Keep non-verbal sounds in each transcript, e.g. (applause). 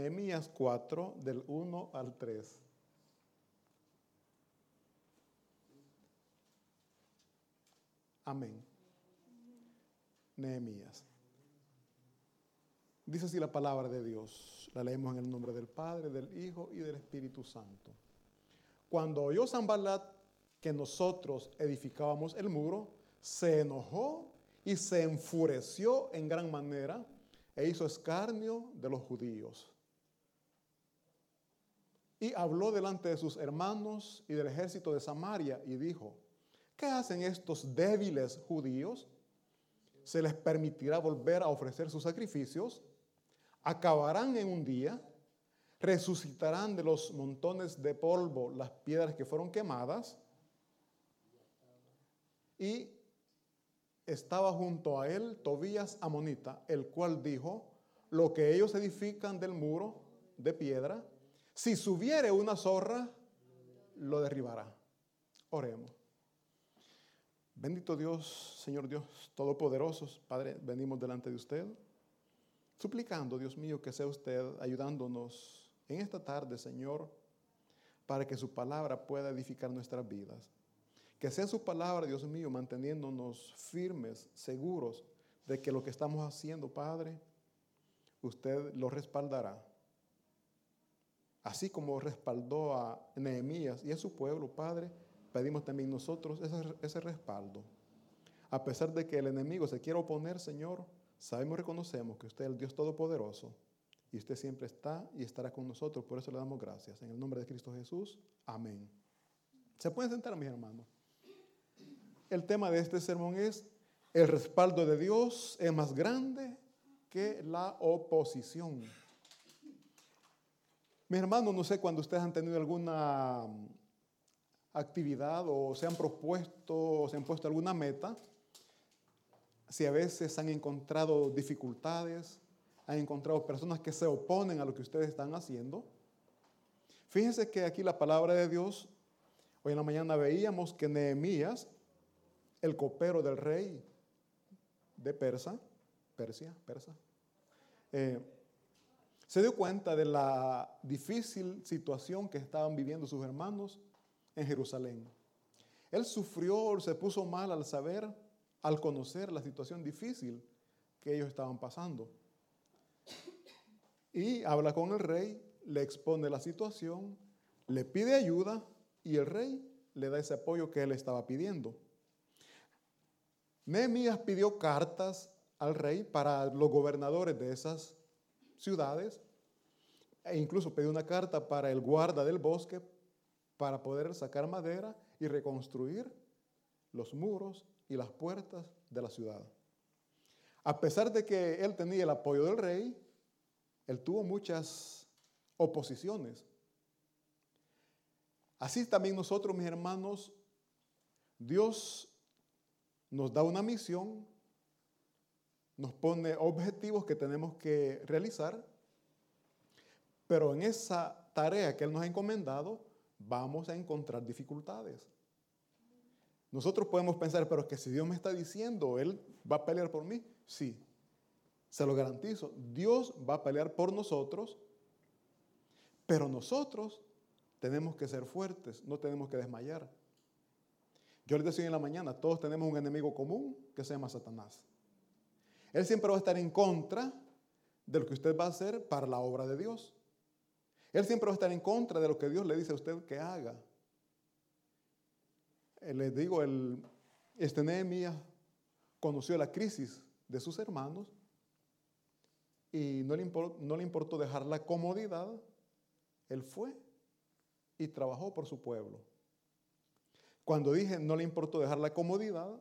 Nehemías 4, del 1 al 3. Amén. Nehemías. Dice así la palabra de Dios. La leemos en el nombre del Padre, del Hijo y del Espíritu Santo. Cuando oyó Zambalat que nosotros edificábamos el muro, se enojó y se enfureció en gran manera e hizo escarnio de los judíos. Y habló delante de sus hermanos y del ejército de Samaria y dijo, ¿qué hacen estos débiles judíos? ¿Se les permitirá volver a ofrecer sus sacrificios? ¿Acabarán en un día? ¿Resucitarán de los montones de polvo las piedras que fueron quemadas? Y estaba junto a él Tobías Amonita, el cual dijo, lo que ellos edifican del muro de piedra, si subiere una zorra, lo derribará. Oremos. Bendito Dios, Señor Dios Todopoderoso, Padre, venimos delante de usted, suplicando, Dios mío, que sea usted ayudándonos en esta tarde, Señor, para que su palabra pueda edificar nuestras vidas. Que sea su palabra, Dios mío, manteniéndonos firmes, seguros de que lo que estamos haciendo, Padre, usted lo respaldará. Así como respaldó a Nehemías y a su pueblo, Padre, pedimos también nosotros ese, respaldo. A pesar de que el enemigo se quiera oponer, Señor, sabemos y reconocemos que usted es el Dios Todopoderoso y usted siempre está y estará con nosotros. Por eso le damos gracias. En el nombre de Cristo Jesús, amén. ¿Se pueden sentar, mis hermanos? El tema de este sermón es, el respaldo de Dios es más grande que la oposición. Mis hermanos, no sé cuando ustedes han tenido alguna mm, actividad o se han propuesto o se han puesto alguna meta, si a veces han encontrado dificultades, han encontrado personas que se oponen a lo que ustedes están haciendo. Fíjense que aquí la palabra de Dios, hoy en la mañana veíamos que Nehemías el copero del rey de Persa, Persia, Persa, eh, se dio cuenta de la difícil situación que estaban viviendo sus hermanos en Jerusalén. Él sufrió, se puso mal al saber, al conocer la situación difícil que ellos estaban pasando. Y habla con el rey, le expone la situación, le pide ayuda y el rey le da ese apoyo que él estaba pidiendo. Nehemías pidió cartas al rey para los gobernadores de esas ciudades e incluso pidió una carta para el guarda del bosque para poder sacar madera y reconstruir los muros y las puertas de la ciudad. A pesar de que él tenía el apoyo del rey, él tuvo muchas oposiciones. Así también nosotros, mis hermanos, Dios nos da una misión, nos pone objetivos que tenemos que realizar, pero en esa tarea que Él nos ha encomendado vamos a encontrar dificultades. Nosotros podemos pensar, pero es que si Dios me está diciendo, Él va a pelear por mí. Sí, se lo garantizo. Dios va a pelear por nosotros, pero nosotros tenemos que ser fuertes, no tenemos que desmayar. Yo les decía en la mañana, todos tenemos un enemigo común que se llama Satanás. Él siempre va a estar en contra de lo que usted va a hacer para la obra de Dios. Él siempre va a estar en contra de lo que Dios le dice a usted que haga. Eh, les digo, el, este conoció la crisis de sus hermanos y no le, no le importó dejar la comodidad. Él fue y trabajó por su pueblo. Cuando dije no le importó dejar la comodidad,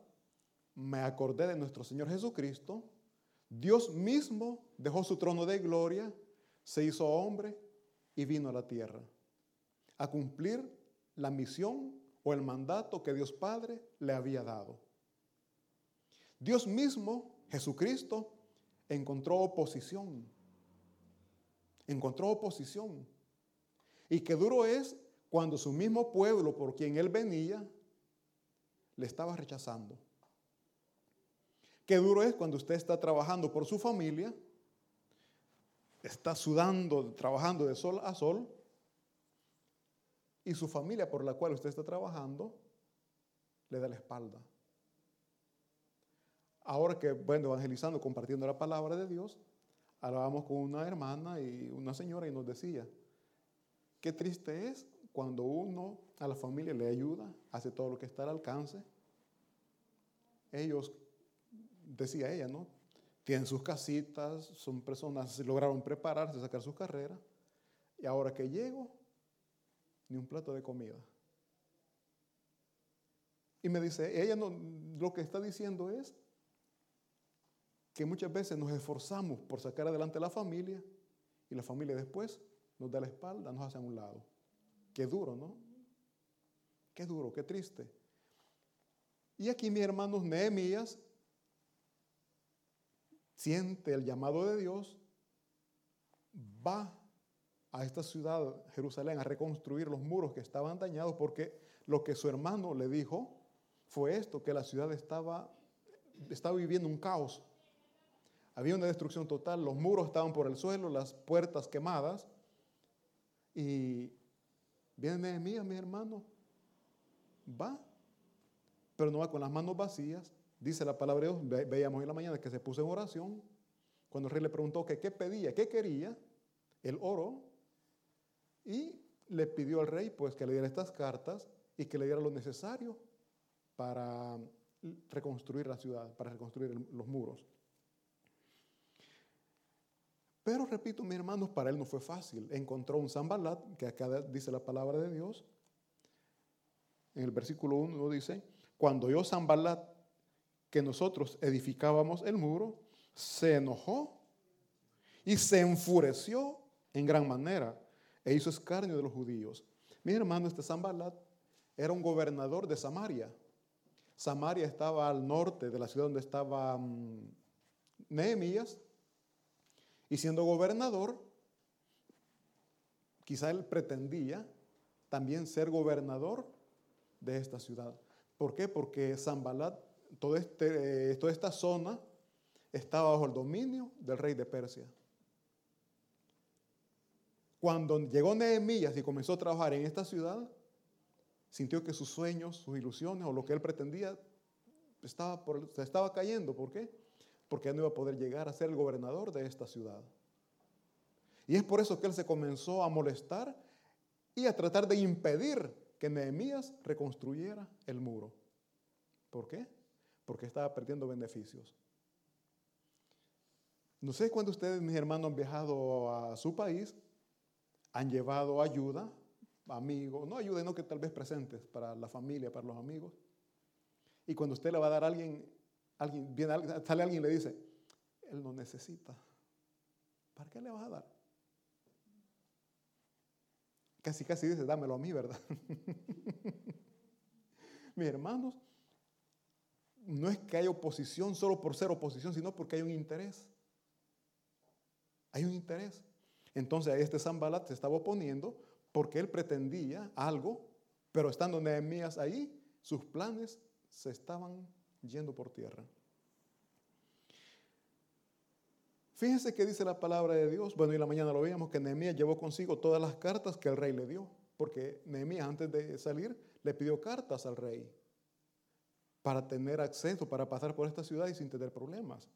me acordé de nuestro Señor Jesucristo. Dios mismo dejó su trono de gloria, se hizo hombre y vino a la tierra a cumplir la misión o el mandato que Dios Padre le había dado. Dios mismo, Jesucristo, encontró oposición. Encontró oposición. Y qué duro es cuando su mismo pueblo por quien él venía le estaba rechazando. Qué duro es cuando usted está trabajando por su familia está sudando, trabajando de sol a sol, y su familia por la cual usted está trabajando le da la espalda. Ahora que, bueno, evangelizando, compartiendo la palabra de Dios, hablábamos con una hermana y una señora y nos decía, qué triste es cuando uno a la familia le ayuda, hace todo lo que está al alcance. Ellos, decía ella, ¿no? Tienen sus casitas, son personas, lograron prepararse, sacar sus carreras, y ahora que llego, ni un plato de comida. Y me dice, ella no, lo que está diciendo es que muchas veces nos esforzamos por sacar adelante la familia y la familia después nos da la espalda, nos hace a un lado. Qué duro, ¿no? Qué duro, qué triste. Y aquí mi hermano Nehemías siente el llamado de Dios, va a esta ciudad, Jerusalén, a reconstruir los muros que estaban dañados, porque lo que su hermano le dijo fue esto, que la ciudad estaba, estaba viviendo un caos. Había una destrucción total, los muros estaban por el suelo, las puertas quemadas. Y viene Nehemías, mi hermano, va, pero no va con las manos vacías. Dice la palabra de Dios, veíamos en la mañana que se puso en oración. Cuando el rey le preguntó que qué pedía, qué quería, el oro, y le pidió al rey pues que le diera estas cartas y que le diera lo necesario para reconstruir la ciudad, para reconstruir los muros. Pero repito, mis hermanos, para él no fue fácil. Encontró un Zambalat, que acá dice la palabra de Dios. En el versículo 1 dice, cuando yo Zambalat, que nosotros edificábamos el muro, se enojó y se enfureció en gran manera e hizo escarnio de los judíos. Mi hermano, este Zambalat era un gobernador de Samaria. Samaria estaba al norte de la ciudad donde estaba mm, Nehemías. Y siendo gobernador, quizá él pretendía también ser gobernador de esta ciudad. ¿Por qué? Porque Zambalat, este, eh, toda esta zona, estaba bajo el dominio del rey de Persia. Cuando llegó Nehemías y comenzó a trabajar en esta ciudad, sintió que sus sueños, sus ilusiones o lo que él pretendía estaba se estaba cayendo. ¿Por qué? Porque él no iba a poder llegar a ser el gobernador de esta ciudad. Y es por eso que él se comenzó a molestar y a tratar de impedir que Nehemías reconstruyera el muro. ¿Por qué? Porque estaba perdiendo beneficios. No sé cuándo ustedes, mis hermanos, han viajado a su país han llevado ayuda, amigos, no ayuda, no que tal vez presentes para la familia, para los amigos. Y cuando usted le va a dar a alguien, alguien viene, sale alguien y le dice, él no necesita. ¿Para qué le vas a dar? Casi, casi dice, dámelo a mí, ¿verdad? (laughs) Mis hermanos, no es que haya oposición solo por ser oposición, sino porque hay un interés. Hay un interés. Entonces este Zambalat se estaba oponiendo porque él pretendía algo, pero estando Nehemías ahí, sus planes se estaban yendo por tierra. Fíjense que dice la palabra de Dios. Bueno, y la mañana lo veíamos que Nehemías llevó consigo todas las cartas que el rey le dio, porque Nehemías antes de salir le pidió cartas al rey para tener acceso, para pasar por esta ciudad y sin tener problemas.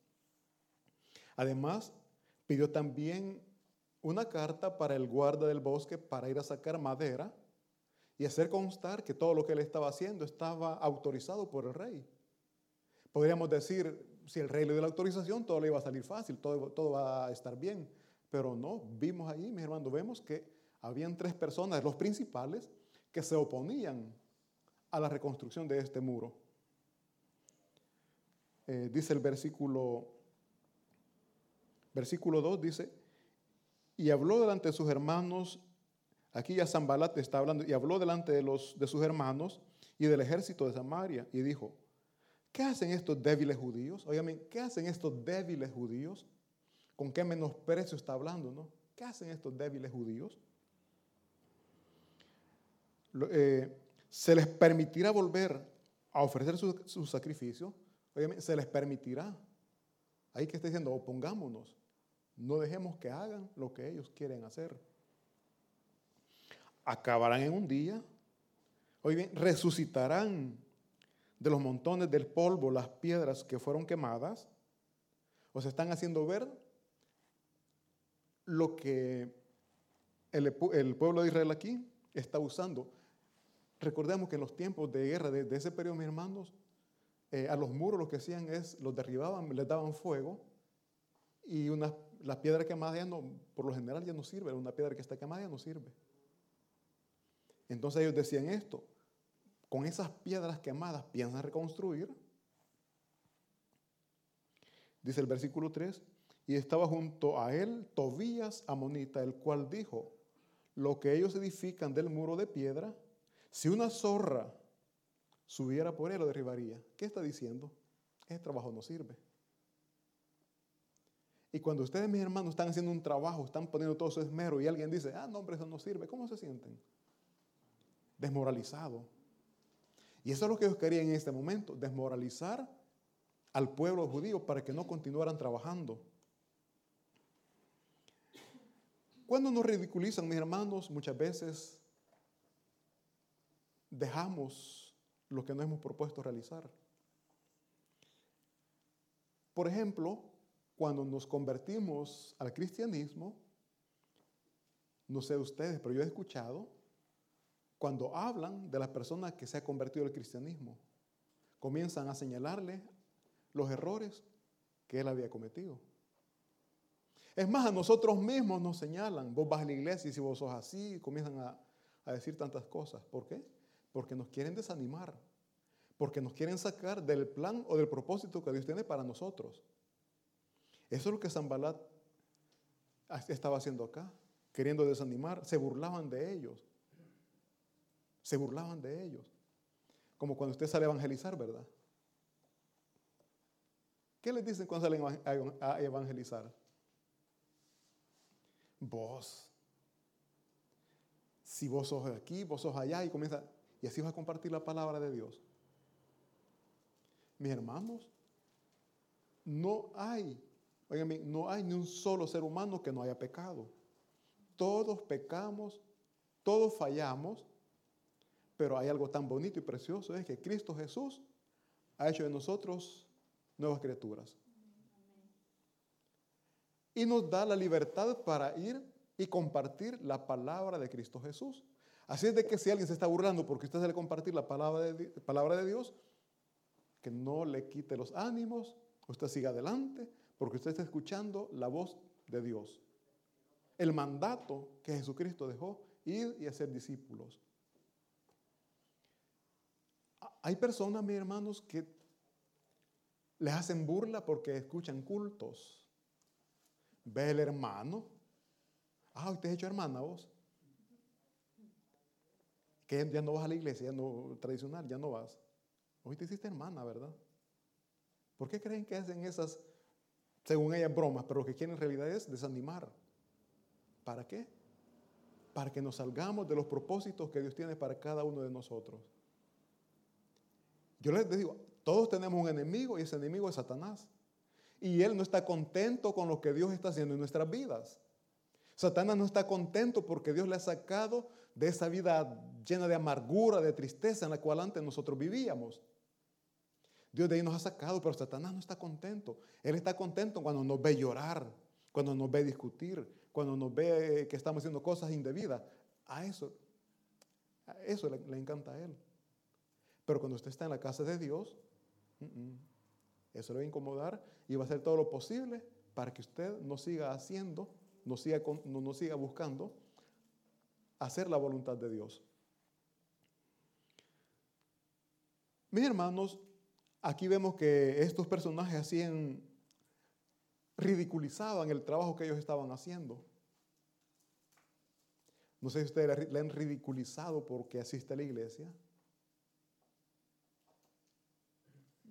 Además, pidió también una carta para el guarda del bosque para ir a sacar madera y hacer constar que todo lo que él estaba haciendo estaba autorizado por el rey. Podríamos decir, si el rey le dio la autorización, todo le iba a salir fácil, todo, todo va a estar bien. Pero no, vimos ahí, mis hermanos, vemos que habían tres personas, los principales, que se oponían a la reconstrucción de este muro. Eh, dice el versículo, versículo 2, dice, y habló delante de sus hermanos, aquí ya Zambalat está hablando, y habló delante de, los, de sus hermanos y del ejército de Samaria, y dijo, ¿qué hacen estos débiles judíos? Óigame, ¿qué hacen estos débiles judíos? ¿Con qué menosprecio está hablando, no? ¿Qué hacen estos débiles judíos? Eh, ¿Se les permitirá volver a ofrecer su, su sacrificio? Óigame, se les permitirá. Ahí que está diciendo, opongámonos. No dejemos que hagan lo que ellos quieren hacer. Acabarán en un día. Hoy bien, resucitarán de los montones del polvo las piedras que fueron quemadas. O se están haciendo ver lo que el, pueblo de Israel aquí está usando. Recordemos que en los tiempos de guerra de, ese periodo, mis hermanos, eh, a los muros lo que hacían es, los derribaban, les daban fuego y una, la piedra quemada ya no, por lo general ya no sirve, una piedra que está quemada ya no sirve. Entonces ellos decían esto, con esas piedras quemadas piensan reconstruir. Dice el versículo 3, y estaba junto a él Tobías Amonita, el cual dijo, lo que ellos edifican del muro de piedra, si una zorra subiera por él, lo derribaría. ¿Qué está diciendo? Ese trabajo no sirve. Y cuando ustedes, mis hermanos, están haciendo un trabajo, están poniendo todo su esmero y alguien dice, ah, no, hombre, eso no sirve, ¿cómo se sienten? Desmoralizado. Y eso es lo que ellos querían en este momento, desmoralizar al pueblo judío para que no continuaran trabajando. Cuando nos ridiculizan, mis hermanos, muchas veces dejamos lo que nos hemos propuesto realizar. Por ejemplo, cuando nos convertimos al cristianismo, no sé ustedes, pero yo he escuchado, cuando hablan de la persona que se ha convertido al cristianismo, comienzan a señalarle los errores que él había cometido. Es más, a nosotros mismos nos señalan, vos vas a la iglesia y si vos sos así, comienzan a, decir tantas cosas. ¿Por qué? Porque nos quieren desanimar, porque nos quieren sacar del plan o del propósito que Dios tiene para nosotros. Eso es lo que Zambalat estaba haciendo acá, queriendo desanimar. Se burlaban de ellos. Se burlaban de ellos. Como cuando usted sale a evangelizar, ¿verdad? ¿Qué les dicen cuando salen a evangelizar? vos. Si vos sos aquí, vos sos allá y comienza, y así vas a compartir la palabra de Dios. Mis hermanos, no hay, oiganme, no hay ni un solo ser humano que no haya pecado. Todos pecamos, todos fallamos, pero hay algo tan bonito y precioso, es que Cristo Jesús ha hecho de nosotros nuevas criaturas y nos da la libertad para ir y compartir la palabra de Cristo Jesús. Así es de que si alguien se está burlando porque usted debe compartir la palabra de, palabra de Dios, que no le quite los ánimos, usted siga adelante, porque usted está escuchando la voz de Dios. El mandato que Jesucristo dejó, ir y hacer discípulos. Hay personas, mis hermanos, que les hacen burla porque escuchan cultos Ve el hermano. Ah, usted es hecho hermana vos. Ya no vas a la iglesia, ya no tradicional, ya no vas. Hoy te hiciste hermana, ¿verdad? ¿Por qué creen que hacen esas, según ellas, bromas? Pero lo que quieren en realidad es desanimar. ¿Para qué? Para que nos salgamos de los propósitos que Dios tiene para cada uno de nosotros. Yo les digo, todos tenemos un enemigo y ese enemigo es Satanás y él no está contento con lo que Dios está haciendo en nuestras vidas. Satanás no está contento porque Dios le ha sacado de esa vida llena de amargura, de tristeza en la cual antes nosotros vivíamos. Dios de ahí nos ha sacado, pero Satanás no está contento. Él está contento cuando nos ve llorar, cuando nos ve discutir, cuando nos ve que estamos haciendo cosas indebidas. A eso, a eso le, encanta a él. Pero cuando usted está en la casa de Dios, eso le va a incomodar y va a hacer todo lo posible para que usted no siga haciendo, no siga, no, siga buscando hacer la voluntad de Dios. Mis hermanos, aquí vemos que estos personajes hacían, ridiculizaban el trabajo que ellos estaban haciendo. No sé si ustedes le han ridiculizado porque asiste a la iglesia.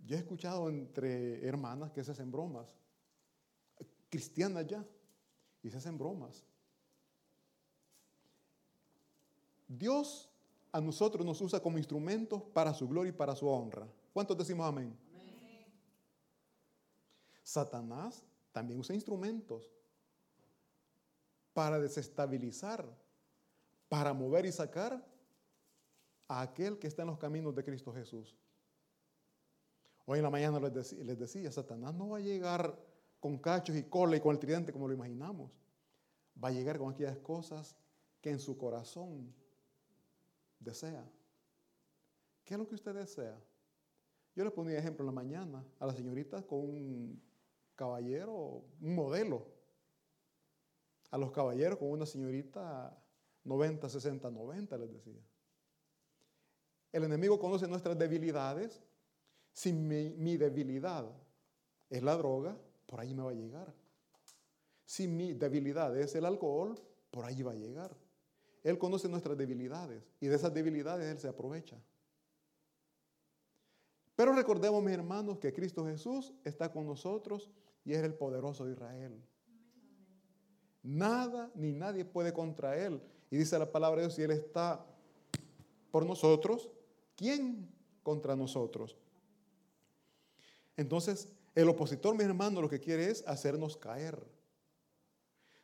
Yo he escuchado entre hermanas que se hacen bromas, cristianas ya, y se hacen bromas. Dios a nosotros nos usa como instrumentos para su gloria y para su honra. ¿Cuántos decimos amén? amén? Satanás también usa instrumentos para desestabilizar, para mover y sacar a aquel que está en los caminos de Cristo Jesús. Hoy en la mañana les decía, les decía, Satanás no va a llegar con cachos y cola y con el tridente como lo imaginamos. Va a llegar con aquellas cosas que en su corazón desea. ¿Qué es lo que usted desea? Yo le ponía ejemplo en la mañana a la señorita con un caballero, un modelo. A los caballeros con una señorita 90, 60, 90, les decía. El enemigo conoce nuestras debilidades. Si mi, debilidad es la droga, por ahí me va a llegar. Si mi debilidad es el alcohol, por ahí va a llegar. Él conoce nuestras debilidades y de esas debilidades Él se aprovecha. Pero recordemos, mis hermanos, que Cristo Jesús está con nosotros y es el poderoso de Israel. Nada ni nadie puede contra Él. Y dice la palabra de Dios, si Él está por nosotros, ¿quién contra nosotros? Entonces, el opositor, mis hermanos, lo que quiere es hacernos caer.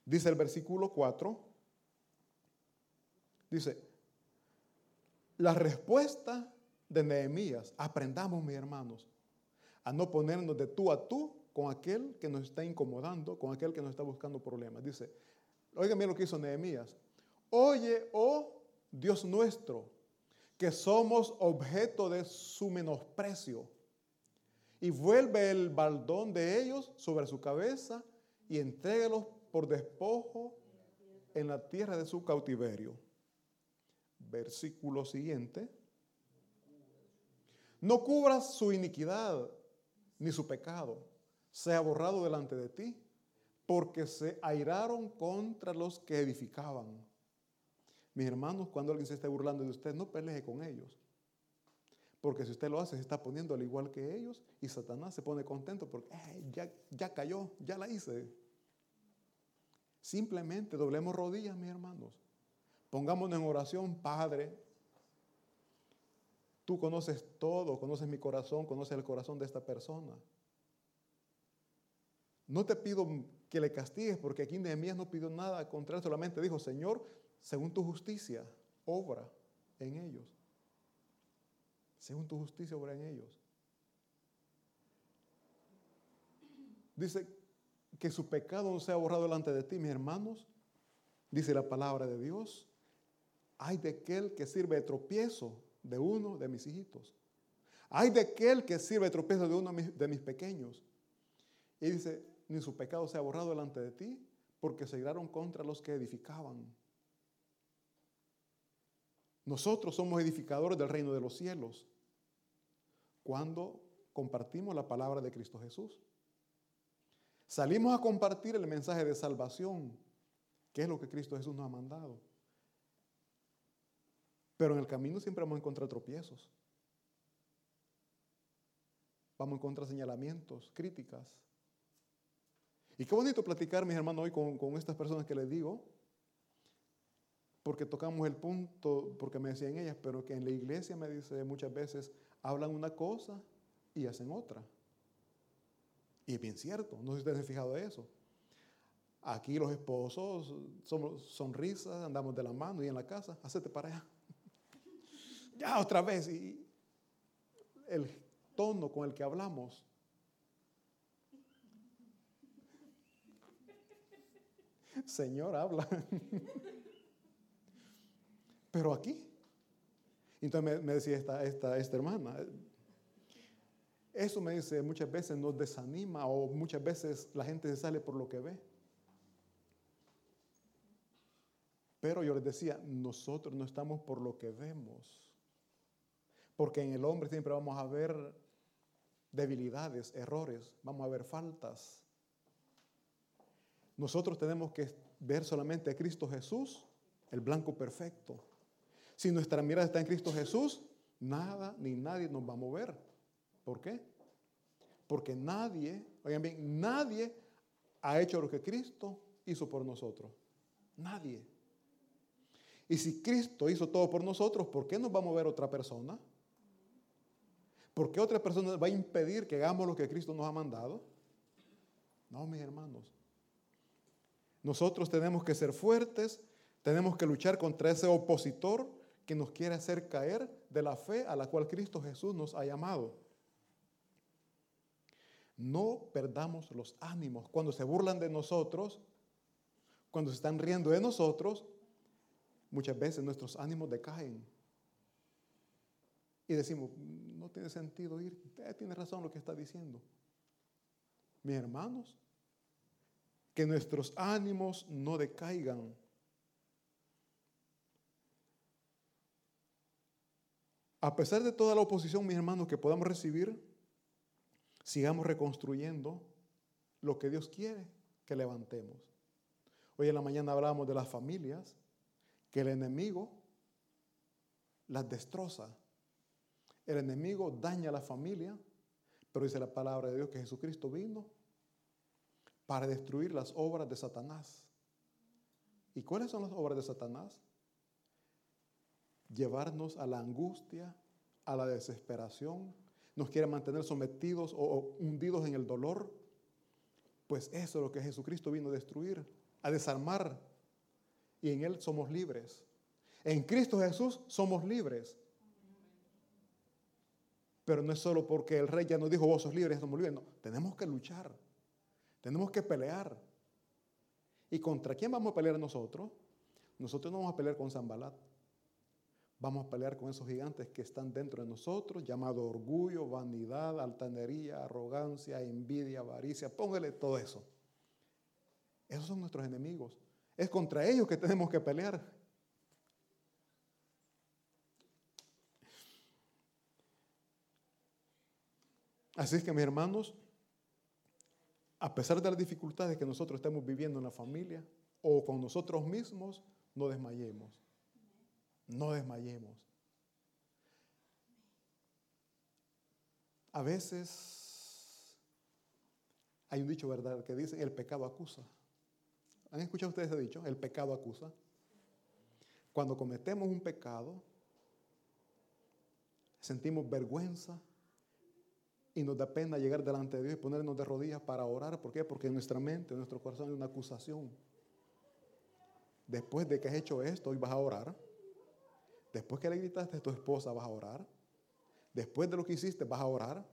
Dice el versículo 4, dice, la respuesta de Nehemías, aprendamos, mis hermanos, a no ponernos de tú a tú con aquel que nos está incomodando, con aquel que nos está buscando problemas. Dice, oigan bien lo que hizo Nehemías. Oye, oh Dios nuestro, que somos objeto de su menosprecio. Y vuelve el baldón de ellos sobre su cabeza y entrégalos por despojo en la tierra de su cautiverio. Versículo siguiente. No cubras su iniquidad ni su pecado, sea borrado delante de ti, porque se airaron contra los que edificaban. Mis hermanos, cuando alguien se esté burlando de usted, no pelee con ellos. Porque si usted lo hace, se está poniendo al igual que ellos y Satanás se pone contento porque ya, ya cayó, ya la hice. Simplemente doblemos rodillas, mis hermanos. Pongámonos en oración, Padre, Tú conoces todo, conoces mi corazón, conoces el corazón de esta persona. No te pido que le castigues, porque aquí Nehemías no pidió nada contra él, solamente dijo, Señor, según tu justicia, obra en ellos. Según tu justicia, obra en ellos. Dice que su pecado no sea borrado delante de ti, mis hermanos. Dice la palabra de Dios. Hay de aquel que sirve de tropiezo de uno de mis hijitos. Hay de aquel que sirve de tropiezo de uno de mis pequeños. Y dice, ni su pecado se ha borrado delante de ti, porque se iraron contra los que edificaban. Nosotros somos edificadores del reino de los cielos cuando compartimos la palabra de Cristo Jesús. Salimos a compartir el mensaje de salvación, que es lo que Cristo Jesús nos ha mandado. Pero en el camino siempre vamos a encontrar tropiezos. Vamos a encontrar señalamientos, críticas. Y qué bonito platicar, mis hermanos, hoy con, estas personas que les digo, porque tocamos el punto, porque me decían ellas, pero que en la iglesia me dice muchas veces, hablan una cosa y hacen otra. Y es bien cierto, no sé si ustedes han fijado eso. Aquí los esposos somos sonrisas, andamos de la mano y en la casa, hacete para allá ya otra vez. Y el tono con el que hablamos. Señor, habla. Pero aquí. Entonces me, decía esta, esta, esta hermana, eso me dice muchas veces nos desanima o muchas veces la gente se sale por lo que ve. Pero yo les decía, nosotros no estamos por lo que vemos. Porque en el hombre siempre vamos a ver debilidades, errores, vamos a ver faltas. Nosotros tenemos que ver solamente a Cristo Jesús, el blanco perfecto. Si nuestra mirada está en Cristo Jesús, nada ni nadie nos va a mover. ¿Por qué? Porque nadie, oigan bien, nadie ha hecho lo que Cristo hizo por nosotros. Nadie. Y si Cristo hizo todo por nosotros, ¿por qué nos va a mover otra persona? ¿Por qué otra persona va a impedir que hagamos lo que Cristo nos ha mandado? No, mis hermanos. Nosotros tenemos que ser fuertes, tenemos que luchar contra ese opositor que nos quiere hacer caer de la fe a la cual Cristo Jesús nos ha llamado. No perdamos los ánimos. Cuando se burlan de nosotros, cuando se están riendo de nosotros, muchas veces nuestros ánimos decaen. Y decimos, tiene sentido ir. Usted tiene razón lo que está diciendo. Mis hermanos, que nuestros ánimos no decaigan. A pesar de toda la oposición, mis hermanos, que podamos recibir, sigamos reconstruyendo lo que Dios quiere que levantemos. Hoy en la mañana hablábamos de las familias, que el enemigo las destroza. El enemigo daña a la familia, pero dice la palabra de Dios que Jesucristo vino para destruir las obras de Satanás. ¿Y cuáles son las obras de Satanás? Llevarnos a la angustia, a la desesperación, nos quiere mantener sometidos o, hundidos en el dolor. Pues eso es lo que Jesucristo vino a destruir, a desarmar. Y en Él somos libres. En Cristo Jesús somos libres. Pero no es solo porque el rey ya nos dijo, vos sos libres, somos libres. No, tenemos que luchar. Tenemos que pelear. ¿Y contra quién vamos a pelear nosotros? Nosotros no vamos a pelear con Zambalat. Vamos a pelear con esos gigantes que están dentro de nosotros, llamado orgullo, vanidad, altanería, arrogancia, envidia, avaricia. Póngale todo eso. Esos son nuestros enemigos. Es contra ellos que tenemos que pelear. Así es que mis hermanos, a pesar de las dificultades que nosotros estamos viviendo en la familia o con nosotros mismos, no desmayemos. No desmayemos. A veces hay un dicho, ¿verdad?, que dice, el pecado acusa. ¿Han escuchado ustedes ese dicho? El pecado acusa. Cuando cometemos un pecado, sentimos vergüenza, y nos da pena llegar delante de Dios y ponernos de rodillas para orar. ¿Por qué? Porque en nuestra mente, en nuestro corazón hay una acusación. Después de que has hecho esto, hoy vas a orar. Después que le gritaste a tu esposa, vas a orar. Después de lo que hiciste, vas a orar.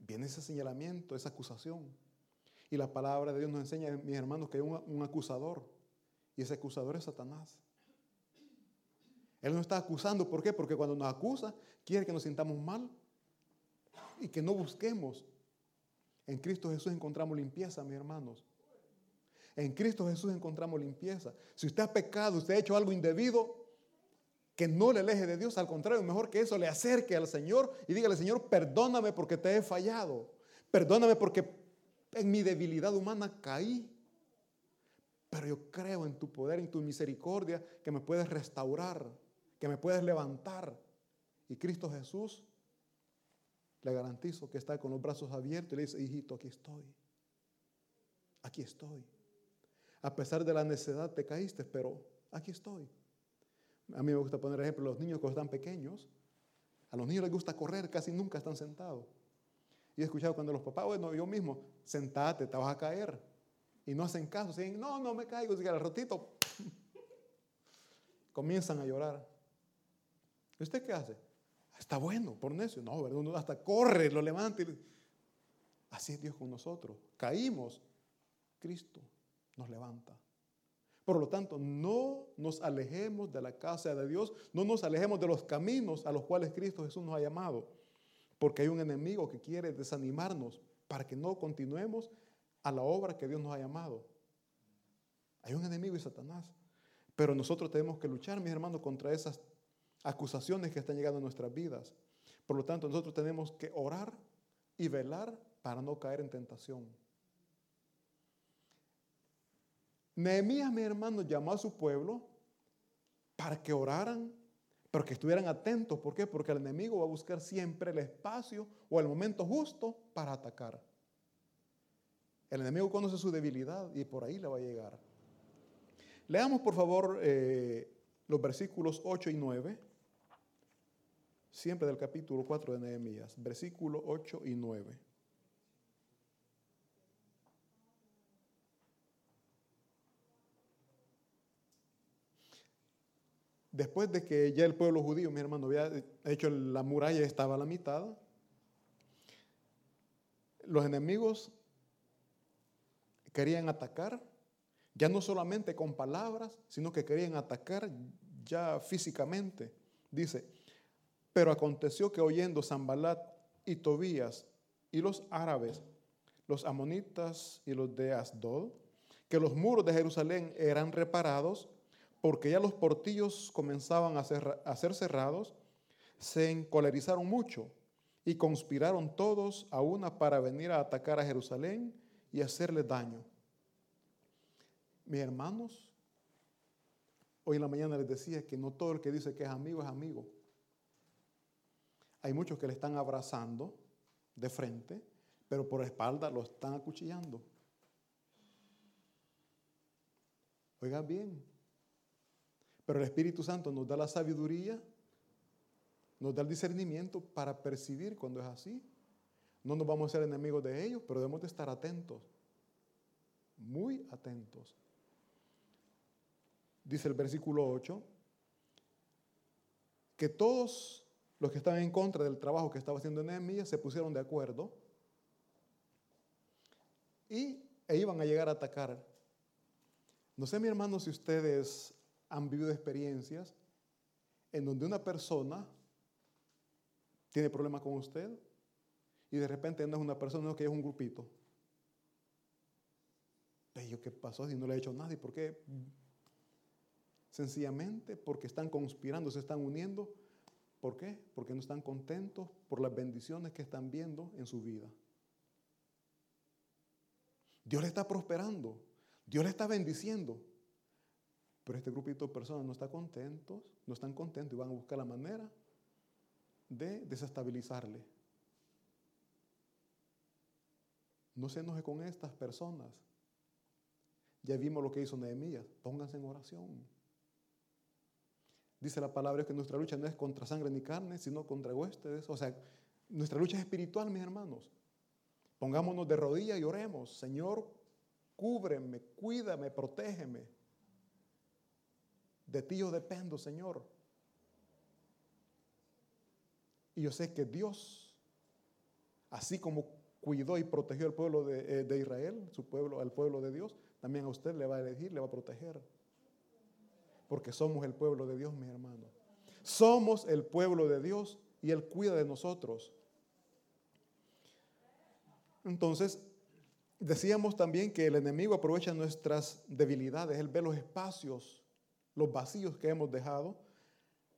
Viene ese señalamiento, esa acusación. Y la palabra de Dios nos enseña, mis hermanos, que hay un, un acusador. Y ese acusador es Satanás. Él nos está acusando. ¿Por qué? Porque cuando nos acusa, quiere que nos sintamos mal y que no busquemos. En Cristo Jesús encontramos limpieza, mis hermanos. En Cristo Jesús encontramos limpieza. Si usted ha pecado, usted ha hecho algo indebido, que no le aleje de Dios, al contrario, mejor que eso le acerque al Señor y dígale, Señor, perdóname porque te he fallado. Perdóname porque en mi debilidad humana caí. Pero yo creo en tu poder, en tu misericordia, que me puedes restaurar que me puedes levantar. Y Cristo Jesús, le garantizo que está con los brazos abiertos y le dice, hijito, aquí estoy. Aquí estoy. A pesar de la necedad te caíste, pero aquí estoy. A mí me gusta poner ejemplo los niños cuando están pequeños. A los niños les gusta correr, casi nunca están sentados. Y he escuchado cuando los papás, bueno, yo mismo, sentate, te vas a caer. Y no hacen caso, dicen, no, no me caigo, y al ratito (laughs) comienzan a llorar. ¿Y usted qué hace? Está bueno, por necio. No, hasta corre, lo levanta. Así es Dios con nosotros. Caímos, Cristo nos levanta. Por lo tanto, no nos alejemos de la casa de Dios, no nos alejemos de los caminos a los cuales Cristo Jesús nos ha llamado, porque hay un enemigo que quiere desanimarnos para que no continuemos a la obra que Dios nos ha llamado. Hay un enemigo y Satanás, pero nosotros tenemos que luchar, mis hermanos, contra esas acusaciones que están llegando a nuestras vidas. Por lo tanto, nosotros tenemos que orar y velar para no caer en tentación. Nehemías, mi hermano, llamó a su pueblo para que oraran, pero que estuvieran atentos. ¿Por qué? Porque el enemigo va a buscar siempre el espacio o el momento justo para atacar. El enemigo conoce su debilidad y por ahí le va a llegar. Leamos por favor eh, los versículos 8 y 9 siempre del capítulo 4 de Nehemías, versículo 8 y 9. Después de que ya el pueblo judío, mi hermano, había hecho la muralla, y estaba a la mitad, los enemigos querían atacar, ya no solamente con palabras, sino que querían atacar ya físicamente. Dice, pero aconteció que oyendo Zambalat y Tobías y los árabes, los amonitas y los de Asdod, que los muros de Jerusalén eran reparados, porque ya los portillos comenzaban a ser, a ser cerrados, se encolerizaron mucho y conspiraron todos a una para venir a atacar a Jerusalén y hacerle daño. Mis hermanos, hoy en la mañana les decía que no todo el que dice que es amigo es amigo. Hay muchos que le están abrazando de frente, pero por espalda lo están acuchillando. Oigan bien, pero el Espíritu Santo nos da la sabiduría, nos da el discernimiento para percibir cuando es así. No nos vamos a ser enemigos de ellos, pero debemos de estar atentos, muy atentos. Dice el versículo 8, que todos los que estaban en contra del trabajo que estaba haciendo Nehemías se pusieron de acuerdo y e iban a llegar a atacar. No sé, mi hermano, si ustedes han vivido experiencias en donde una persona tiene problemas con usted y de repente no es una persona, que es un grupito. yo, ¿qué pasó si no le he hecho nada? ¿Y por qué? Sencillamente porque están conspirando, se están uniendo. ¿Por qué? Porque no están contentos por las bendiciones que están viendo en su vida. Dios le está prosperando, Dios le está bendiciendo. Pero este grupito de personas no está contentos, no están contentos y van a buscar la manera de desestabilizarle. No se enoje con estas personas. Ya vimos lo que hizo Nehemías. Pónganse en oración. Dice la palabra que nuestra lucha no es contra sangre ni carne, sino contra huéspedes. O sea, nuestra lucha es espiritual, mis hermanos. Pongámonos de rodillas y oremos. Señor, cúbreme, cuídame, protégeme. De ti yo dependo, Señor. Y yo sé que Dios, así como cuidó y protegió al pueblo de, eh, de Israel, su pueblo, al pueblo de Dios, también a usted le va a elegir, le va a proteger porque somos el pueblo de Dios, mi hermano. Somos el pueblo de Dios y Él cuida de nosotros. Entonces, decíamos también que el enemigo aprovecha nuestras debilidades, Él ve los espacios, los vacíos que hemos dejado.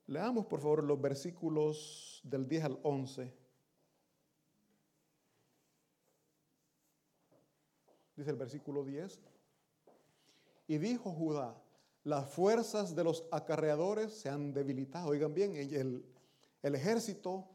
Leamos por favor los versículos del 10 al 11. Dice el versículo 10. Y dijo Judá, las fuerzas de los acarreadores se han debilitado. Oigan bien, el, ejército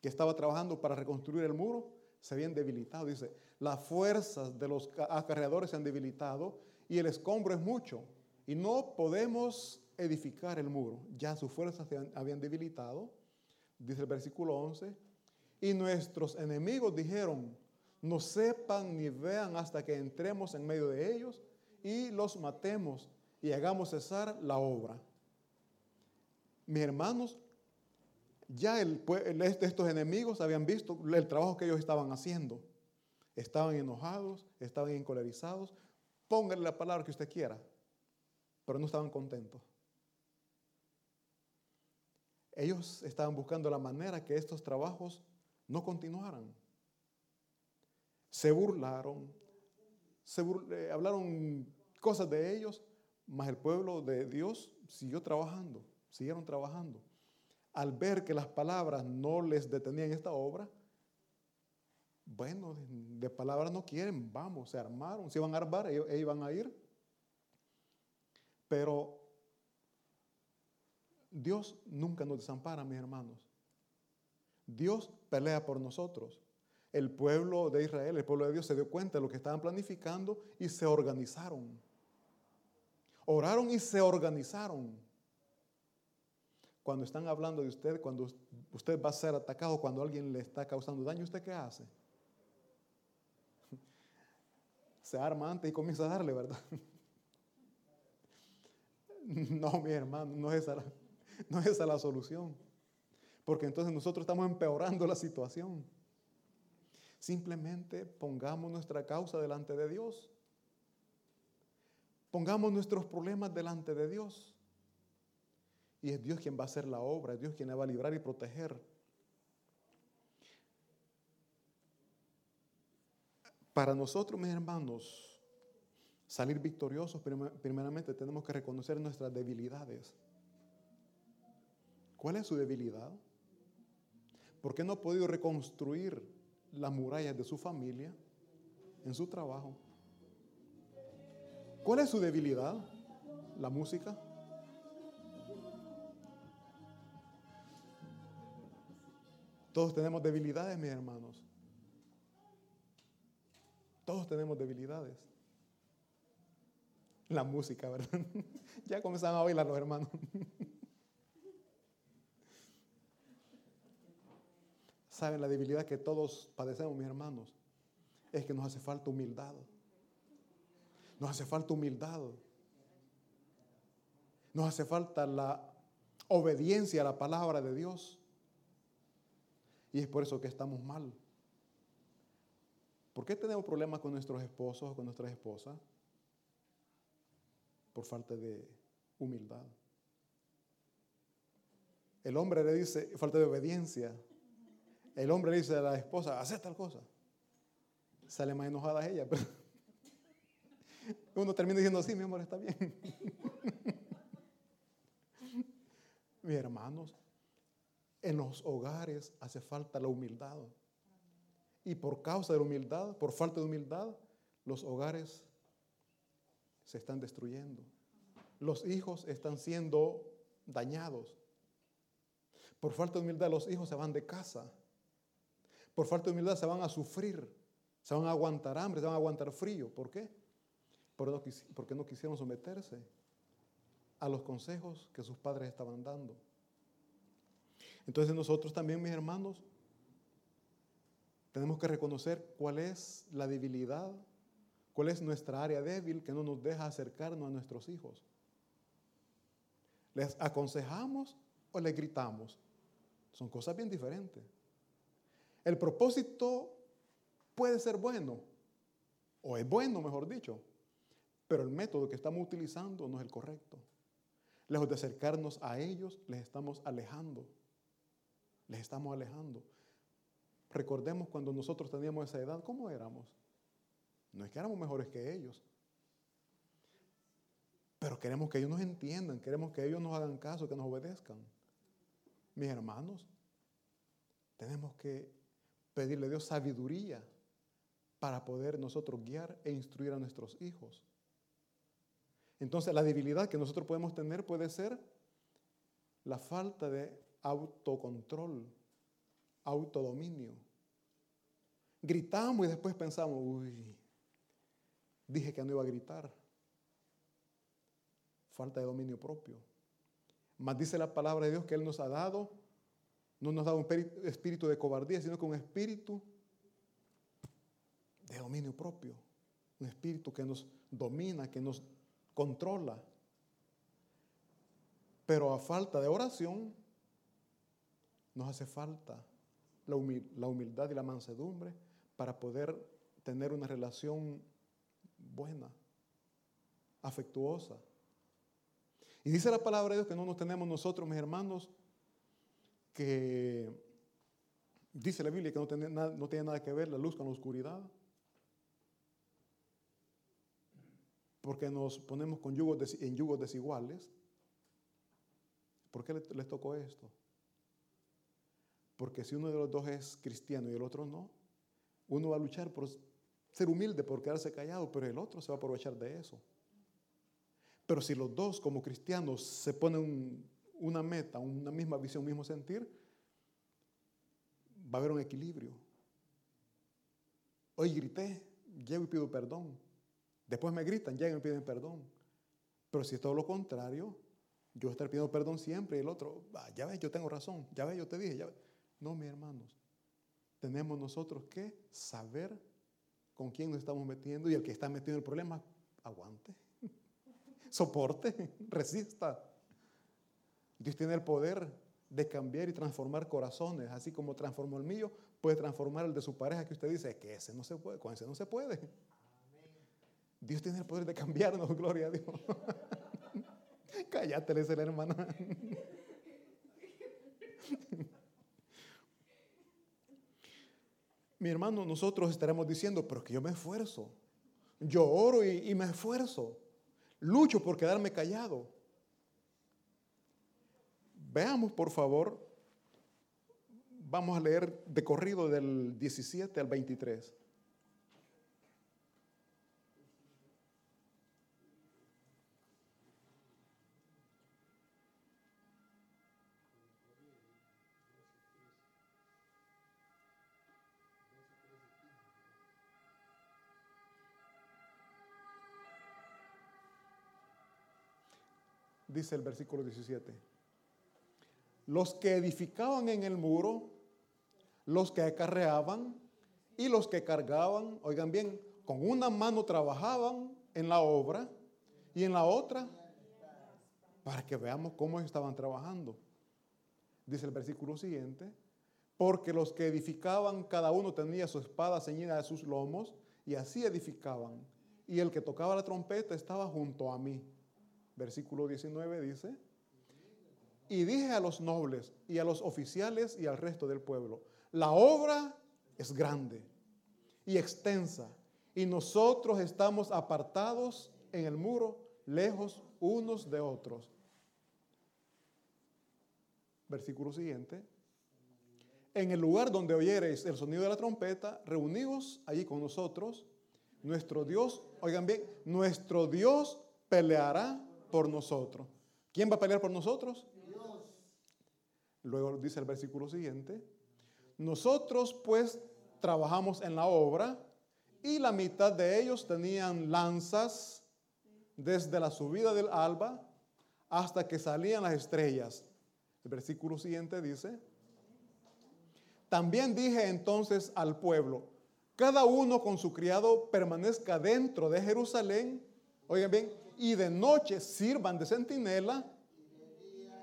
que estaba trabajando para reconstruir el muro se habían debilitado. Dice, las fuerzas de los acarreadores se han debilitado y el escombro es mucho. Y no podemos edificar el muro. Ya sus fuerzas se habían debilitado. Dice el versículo 11. Y nuestros enemigos dijeron, no sepan ni vean hasta que entremos en medio de ellos y los matemos y hagamos cesar la obra. Mis hermanos, ya estos enemigos habían visto el trabajo que ellos estaban haciendo. Estaban enojados, estaban encolerizados. Póngale la palabra que usted quiera, pero no estaban contentos. Ellos estaban buscando la manera que estos trabajos no continuaran. Se burlaron, se eh, hablaron cosas de ellos, mas el pueblo de Dios siguió trabajando, siguieron trabajando. Al ver que las palabras no les detenían esta obra, bueno, de, palabras no quieren, vamos, se armaron, se iban a armar, ellos, ellos iban a ir. Pero Dios nunca nos desampara, mis hermanos. Dios pelea por nosotros. El pueblo de Israel, el pueblo de Dios se dio cuenta de lo que estaban planificando y se organizaron. Oraron y se organizaron. Cuando están hablando de usted, cuando usted va a ser atacado, cuando alguien le está causando daño, ¿usted qué hace? (laughs) Se arma antes y comienza a darle, ¿verdad? (laughs) No, mi hermano, no es esa. (laughs) no es esa la solución. Porque entonces nosotros estamos empeorando la situación. Simplemente pongamos nuestra causa delante de Dios. Pongamos nuestros problemas delante de Dios. Y es Dios quien va a hacer la obra, es Dios quien va a librar y proteger. Para nosotros, mis hermanos, salir victoriosos, primeramente tenemos que reconocer nuestras debilidades. ¿Cuál es su debilidad? ¿Por qué no ha podido reconstruir las murallas de su familia en su trabajo? ¿Cuál es su debilidad? La música. Todos tenemos debilidades, mis hermanos. Todos tenemos debilidades. La música, ¿verdad? (laughs) ya comenzaron a bailar los hermanos. (laughs) ¿Saben la debilidad que todos padecemos, mis hermanos? Es que nos hace falta humildad. Nos hace falta humildad. Nos hace falta la obediencia a la palabra de Dios. Y es por eso que estamos mal. ¿Por qué tenemos problemas con nuestros esposos o con nuestras esposas? Por falta de humildad. El hombre le dice, falta de obediencia. El hombre le dice a la esposa, haz tal cosa. Sale más enojada ella, pero uno termina diciendo, sí, mi amor, está bien. (laughs) Mis hermanos, en los hogares hace falta la humildad. Y por causa de la humildad, por falta de humildad, los hogares se están destruyendo. Los hijos están siendo dañados. Por falta de humildad, los hijos se van de casa. Por falta de humildad, se van a sufrir. Se van a aguantar hambre, se van a aguantar frío. ¿Por qué? Porque no quisieron someterse a los consejos que sus padres estaban dando. Entonces nosotros también, mis hermanos, tenemos que reconocer cuál es la debilidad, cuál es nuestra área débil que no nos deja acercarnos a nuestros hijos. ¿Les aconsejamos o les gritamos? Son cosas bien diferentes. El propósito puede ser bueno, o es bueno, mejor dicho, pero el método que estamos utilizando no es el correcto. Lejos de acercarnos a ellos, les estamos alejando. Les estamos alejando. Recordemos cuando nosotros teníamos esa edad, ¿cómo éramos? No es que éramos mejores que ellos. Pero queremos que ellos nos entiendan, queremos que ellos nos hagan caso, que nos obedezcan. Mis hermanos, tenemos que pedirle a Dios sabiduría para poder nosotros guiar e instruir a nuestros hijos. Entonces la debilidad que nosotros podemos tener puede ser la falta de autocontrol autodominio. Gritamos y después pensamos, uy, dije que no iba a gritar. Falta de dominio propio. Mas dice la palabra de Dios que Él nos ha dado, no nos ha dado un espíritu de cobardía, sino que un espíritu de dominio propio. Un espíritu que nos domina, que nos controla. Pero a falta de oración, nos hace falta la, humildad y la mansedumbre para poder tener una relación buena, afectuosa. Y dice la palabra de Dios que no nos tenemos nosotros, mis hermanos, que dice la Biblia que no tiene, nada, no tiene nada que ver la luz con la oscuridad. Porque nos ponemos con yugos en yugos desiguales. ¿Por qué les tocó esto? Porque si uno de los dos es cristiano y el otro no, uno va a luchar por ser humilde, por quedarse callado, pero el otro se va a aprovechar de eso. Pero si los dos como cristianos se ponen una meta, una misma visión, un mismo sentir, va a haber un equilibrio. Hoy grité, llego y pido perdón. Después me gritan, llegan y me piden perdón. Pero si es todo lo contrario, yo estar pidiendo perdón siempre y el otro, ah, ya ves, yo tengo razón, ya ves, yo te dije, ya ves. No, mis hermanos. Tenemos nosotros que saber con quién nos estamos metiendo y el que está metido en el problema, aguante, (laughs) soporte, (laughs) resista. Dios tiene el poder de cambiar y transformar corazones, así como transformó el mío, puede transformar el de su pareja que usted dice que ese no se puede, con ese no se puede. Dios tiene el poder de cambiarnos, (laughs) gloria a Dios. Cállate, le dice la hermana. Mi hermano, nosotros estaremos diciendo, pero que yo me esfuerzo. Yo oro y, y me esfuerzo. Lucho por quedarme callado. Veamos, por favor, vamos a leer de corrido del 17 al 23. Dice el versículo 17. Los que edificaban en el muro, los que acarreaban y los que cargaban, oigan bien, con una mano trabajaban en la obra y en la otra, para que veamos cómo estaban trabajando. Dice el versículo siguiente, porque los que edificaban, cada uno tenía su espada ceñida de sus lomos, y así edificaban. Y el que tocaba la trompeta estaba junto a mí. Versículo 19 dice, y dije a los nobles y a los oficiales y al resto del pueblo, la obra es grande y extensa, y nosotros estamos apartados en el muro, lejos unos de otros. Versículo siguiente. En el lugar donde oyereis el sonido de la trompeta, reunidos allí con nosotros, nuestro Dios, oigan bien, nuestro Dios peleará por nosotros. ¿Quién va a pelear por nosotros? Dios. Luego dice el versículo siguiente, nosotros pues trabajamos en la obra y la mitad de ellos tenían lanzas desde la subida del alba hasta que salían las estrellas. El versículo siguiente dice, también dije entonces al pueblo, cada uno con su criado permanezca dentro de Jerusalén, oigan bien, y de noche sirvan de centinela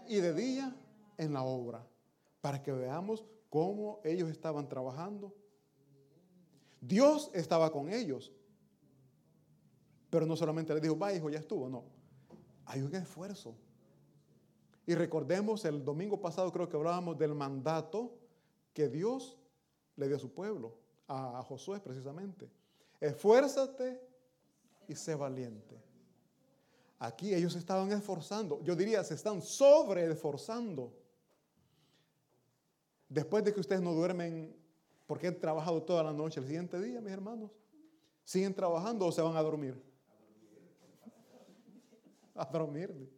y de día en la obra, para que veamos cómo ellos estaban trabajando. Dios estaba con ellos, pero no solamente les dijo, va hijo, ya estuvo, no, hay un esfuerzo. Y recordemos, el domingo pasado creo que hablábamos del mandato que Dios le dio a su pueblo, a, Josué precisamente. Esfuérzate y sé valiente. Aquí ellos estaban esforzando. Yo diría, se están sobre esforzando. Después de que ustedes no duermen porque han trabajado toda la noche, el siguiente día, mis hermanos, ¿siguen trabajando o se van a dormir? A dormir.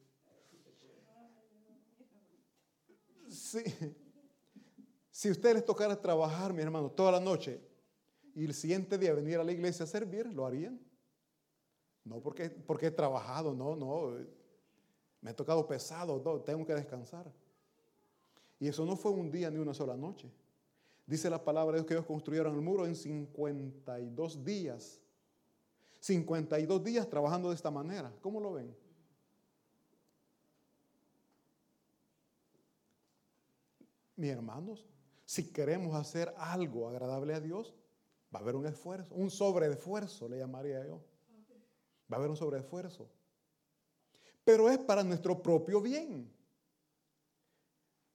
Sí. Si a ustedes les tocara trabajar, mis hermanos, toda la noche y el siguiente día venir a la iglesia a servir, ¿lo harían? No porque, porque he trabajado, no, no. Me he tocado pesado, tengo que descansar. Y eso no fue un día ni una sola noche. Dice la palabra de Dios que ellos construyeron el muro en 52 días. 52 días trabajando de esta manera. ¿Cómo lo ven? Mis hermanos, si queremos hacer algo agradable a Dios, va a haber un esfuerzo, un sobreesfuerzo, le llamaría yo. Va a haber un sobreesfuerzo. Pero es para nuestro propio bien.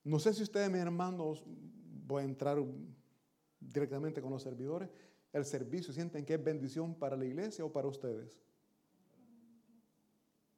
No sé si ustedes, mis hermanos, voy a entrar directamente con los servidores, el servicio, sienten que es bendición para la iglesia o para ustedes.